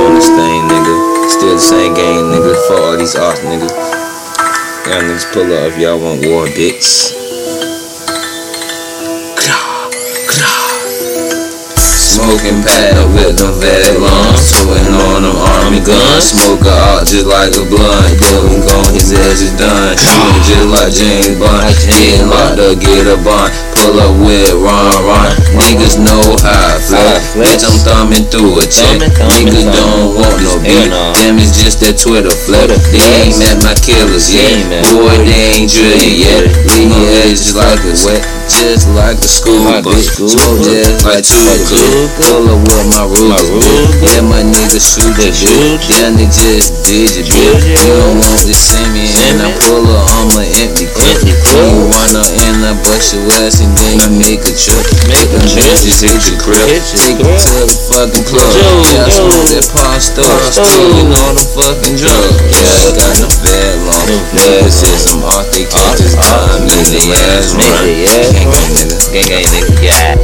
on this thing, nigga. Still the same game, nigga. Fuck all these ops, nigga. Y'all niggas pull up if y'all want war, bitch. Smoking pad with them vet lungs, putting on them army guns. Smoke out just like a blunt, we gone, his ass is done. Shooting just like James Bond, getting locked up, get a bond. Pull up with Ron Ron, niggas know how I flex. Bitch, I'm thumbing through a check. Niggas don't want. Damn, it's just that Twitter flip. They ain't met my killers yet. Boy, they ain't drilling yet. Leave your head just like a wet, just like a school bitch. Smoke just like two Pull up with my rules. Yeah, my niggas shoot the shoot. Yeah, they just did it, bitch. You don't want to send me and I pull up on my empty clip. You wanna end up bust your ass and then you make a trip. Make them bitches hit your crib. Take them to the fucking club. Yeah, I smoke that pawn store. Oh. Stealing all the fucking drugs. Yeah, I got no bad long. Niggas hit some off they catches time. Make the ass run. Gang gang nigga. Gang gang nigga, yeah.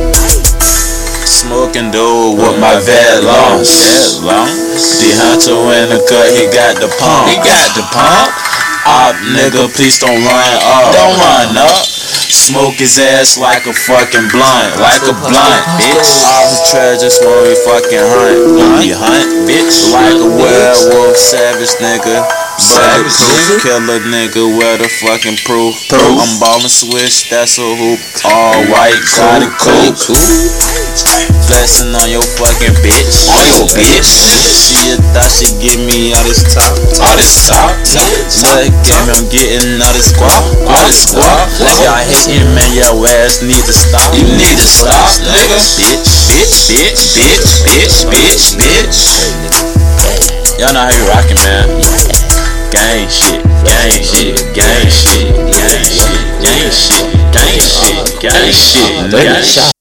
Smoking dope with my vet lungs. The hunter in the cut, he got the pump. He got the pump. Op nigga, please don't run up. Don't run up. Smoke his ass like a fucking blunt, like a blunt, bitch. All the treasures when we fucking hunt, when we hunt, savage nigga. Bulletproof killer nigga, where the fucking proof? I'm ballin' switch, that's a hoop. All white, got it cool. Flexing on your fucking bitch. On your bitch. She thought she give me all this top. All this top. Look at me, I'm getting all this squat. All this squat. Y'all hating, man, your ass need to stop. You need to stop, nigga. Bitch, bitch, bitch, bitch, bitch, bitch, bitch. Y'all know how you rockin', man. Gang shit, gang shit, gang shit, gang shit, gang shit, gang shit, gang shit, gang shit.